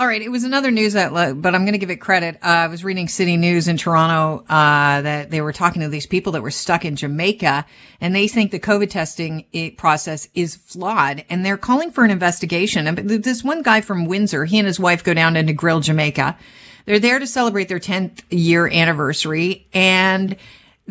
All right, it was another news outlet, but I'm going to give it credit. Uh, I was reading City News in Toronto uh, that they were talking to these people that were stuck in Jamaica, and they think the COVID testing process is flawed, and they're calling for an investigation. And this one guy from Windsor, he and his wife go down to Negril, Jamaica. They're there to celebrate their 10th year anniversary, and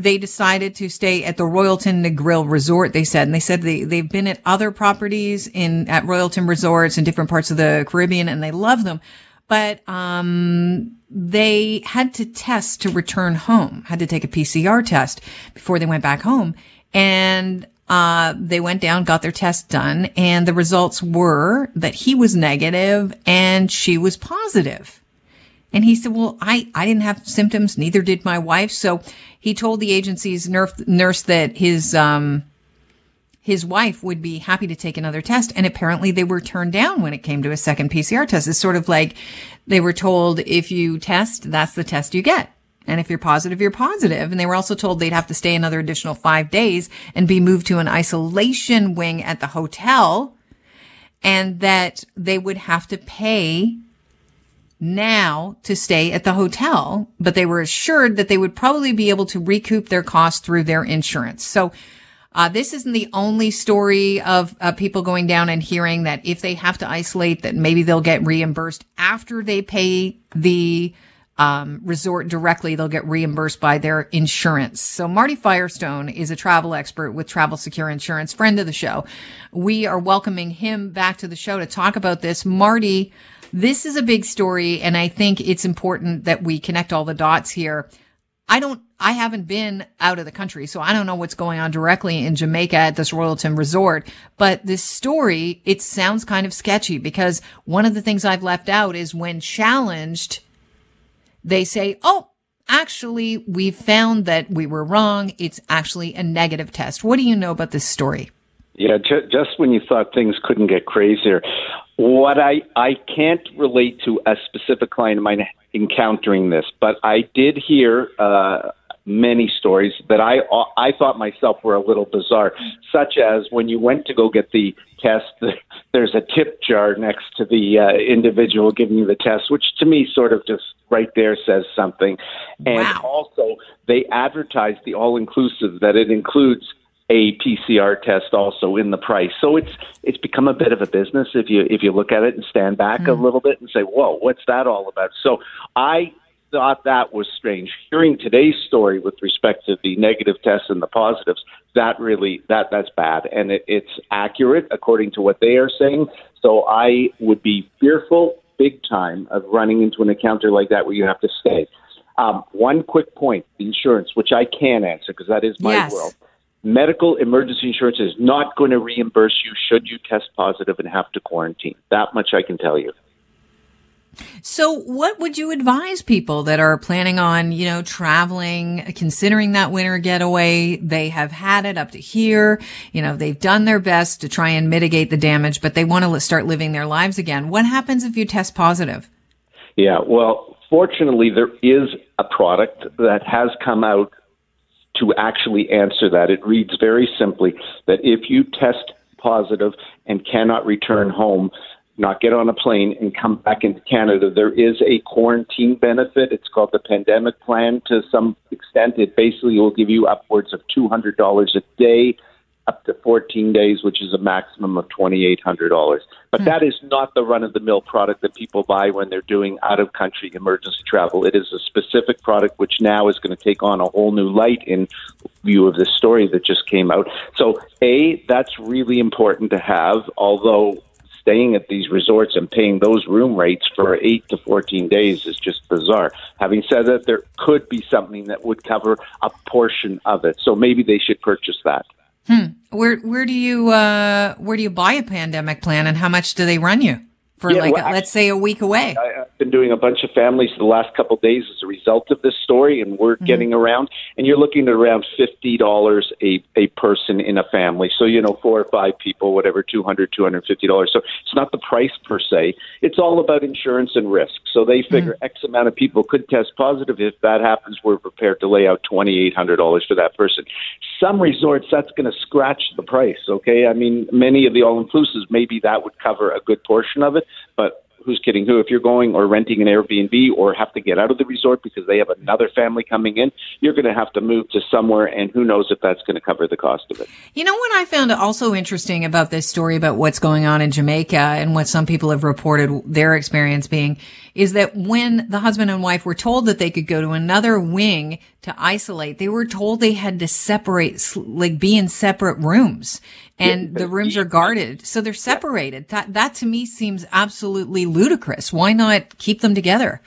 they decided to stay at the Royalton Negril Resort, they said. And they said they, they've been at other properties in, at Royalton Resorts in different parts of the Caribbean and they love them. But, um, they had to test to return home, had to take a PCR test before they went back home. And, uh, they went down, got their test done, and the results were that he was negative and she was positive. And he said, well, I, I didn't have symptoms. Neither did my wife. So he told the agency's nurse, that his, um, his wife would be happy to take another test. And apparently they were turned down when it came to a second PCR test. It's sort of like they were told if you test, that's the test you get. And if you're positive, you're positive. And they were also told they'd have to stay another additional five days and be moved to an isolation wing at the hotel and that they would have to pay now to stay at the hotel, but they were assured that they would probably be able to recoup their costs through their insurance. So, uh, this isn't the only story of uh, people going down and hearing that if they have to isolate, that maybe they'll get reimbursed after they pay the um, resort directly. They'll get reimbursed by their insurance. So Marty Firestone is a travel expert with Travel Secure Insurance, friend of the show. We are welcoming him back to the show to talk about this. Marty, this is a big story, and I think it's important that we connect all the dots here. I don't, I haven't been out of the country, so I don't know what's going on directly in Jamaica at this Royalton resort. But this story, it sounds kind of sketchy because one of the things I've left out is when challenged, they say, Oh, actually, we found that we were wrong. It's actually a negative test. What do you know about this story? Yeah, ju- just when you thought things couldn't get crazier, what I I can't relate to a specific client of mine encountering this, but I did hear uh, many stories that I I thought myself were a little bizarre, such as when you went to go get the test, there's a tip jar next to the uh, individual giving you the test, which to me sort of just right there says something. And wow. also, they advertise the all inclusive that it includes a PCR test also in the price. So it's it's become a bit of a business if you if you look at it and stand back mm. a hmm. little bit and say, "Whoa, what's that all about?" So I thought that was strange. Hearing today's story with respect to the negative tests and the positives, that really that that's bad, and it, it's accurate according to what they are saying. So I would be fearful, big time, of running into an encounter like that where you have to stay. Um, one quick point: the insurance, which I can answer because that is my yes. world medical emergency insurance is not going to reimburse you should you test positive and have to quarantine. That much I can tell you. So what would you advise people that are planning on, you know, traveling, considering that winter getaway? They have had it up to here. You know, they've done their best to try and mitigate the damage, but they want to start living their lives again. What happens if you test positive? Yeah, well, fortunately, there is a product that has come out to actually answer that. It reads very simply that if you test positive and cannot return home, not get on a plane and come back into Canada, there is a quarantine benefit. It's called the pandemic plan to some extent. It basically will give you upwards of $200 a day up to 14 days, which is a maximum of $2,800. But hmm. that is not the run of the mill product that people buy when they're doing out of country emergency travel. It is a specific product which now is going to take on a whole new light in view of this story that just came out. So, A, that's really important to have, although staying at these resorts and paying those room rates for 8 to 14 days is just bizarre. Having said that, there could be something that would cover a portion of it. So maybe they should purchase that. Hmm. Where where do you uh, where do you buy a pandemic plan, and how much do they run you for yeah, like well, let's say a week away? I, have been doing a bunch of families the last couple of days as a result of this story, and we're mm-hmm. getting around. And you're looking at around fifty dollars a a person in a family. So you know, four or five people, whatever, two hundred, two hundred fifty dollars. So it's not the price per se. It's all about insurance and risk. So they figure mm-hmm. X amount of people could test positive. If that happens, we're prepared to lay out twenty eight hundred dollars for that person some resorts that's going to scratch the price. Okay, I mean many of the all inclusives maybe that would cover a good portion of it, but who's kidding who. If you're going or renting an Airbnb or have to get out of the resort because they have another family coming in, you're going to have to move to somewhere, and who knows if that's going to cover the cost of it. You know what I found also interesting about this story about what's going on in Jamaica and what some people have reported their experience being is that when the husband and wife were told that they could go to another wing to isolate, they were told they had to separate, like be in separate rooms and the rooms are guarded. So they're separated. That, that to me seems absolutely ludicrous. Why not keep them together?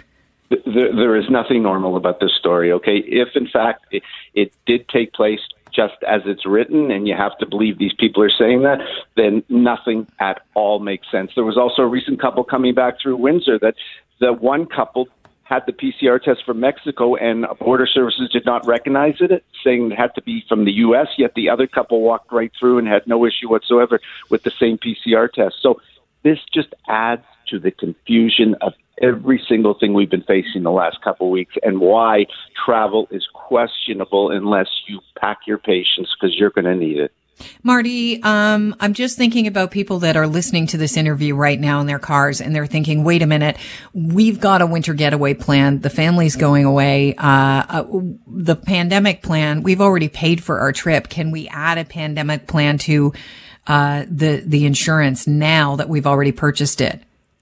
There, there is nothing normal about this story, okay? If in fact it, it did take place just as it's written, and you have to believe these people are saying that, then nothing at all makes sense. There was also a recent couple coming back through Windsor that the one couple had the PCR test from Mexico and border services did not recognize it, saying it had to be from the U.S. Yet the other couple walked right through and had no issue whatsoever with the same PCR test. So this just adds to the confusion of every single thing we've been facing the last couple of weeks and why travel is questionable unless you pack your patience because you're going to need it. Marty, um, I'm just thinking about people that are listening to this interview right now in their cars and they're thinking, wait a minute, we've got a winter getaway plan. The family's going away. Uh, uh, the pandemic plan, we've already paid for our trip. Can we add a pandemic plan to, uh, the, the insurance now that we've already purchased it?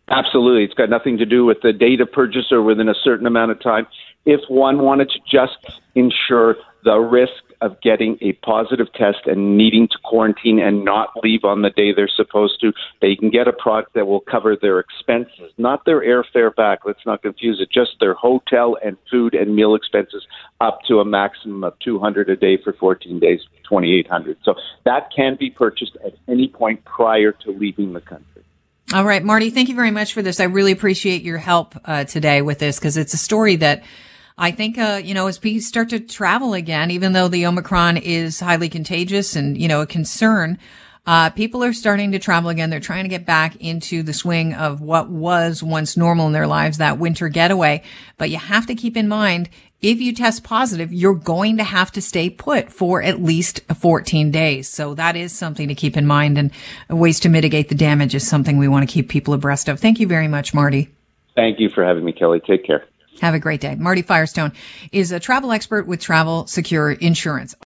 Absolutely. It's got nothing to do with the date of purchase or within a certain amount of time. If one wanted to just insure the risk of getting a positive test and needing to quarantine and not leave on the day they're supposed to, they can get a product that will cover their expenses, not their airfare back. Let's not confuse it, just their hotel and food and meal expenses up to a maximum of 200 a day for 14 days, 2800. So that can be purchased at any point prior to leaving the country. All right, Marty, thank you very much for this. I really appreciate your help uh, today with this because it's a story that I think, uh, you know, as we start to travel again, even though the Omicron is highly contagious and, you know, a concern, uh, people are starting to travel again. They're trying to get back into the swing of what was once normal in their lives, that winter getaway. But you have to keep in mind, if you test positive, you're going to have to stay put for at least 14 days. So that is something to keep in mind and ways to mitigate the damage is something we want to keep people abreast of. Thank you very much, Marty. Thank you for having me, Kelly. Take care. Have a great day. Marty Firestone is a travel expert with Travel Secure Insurance.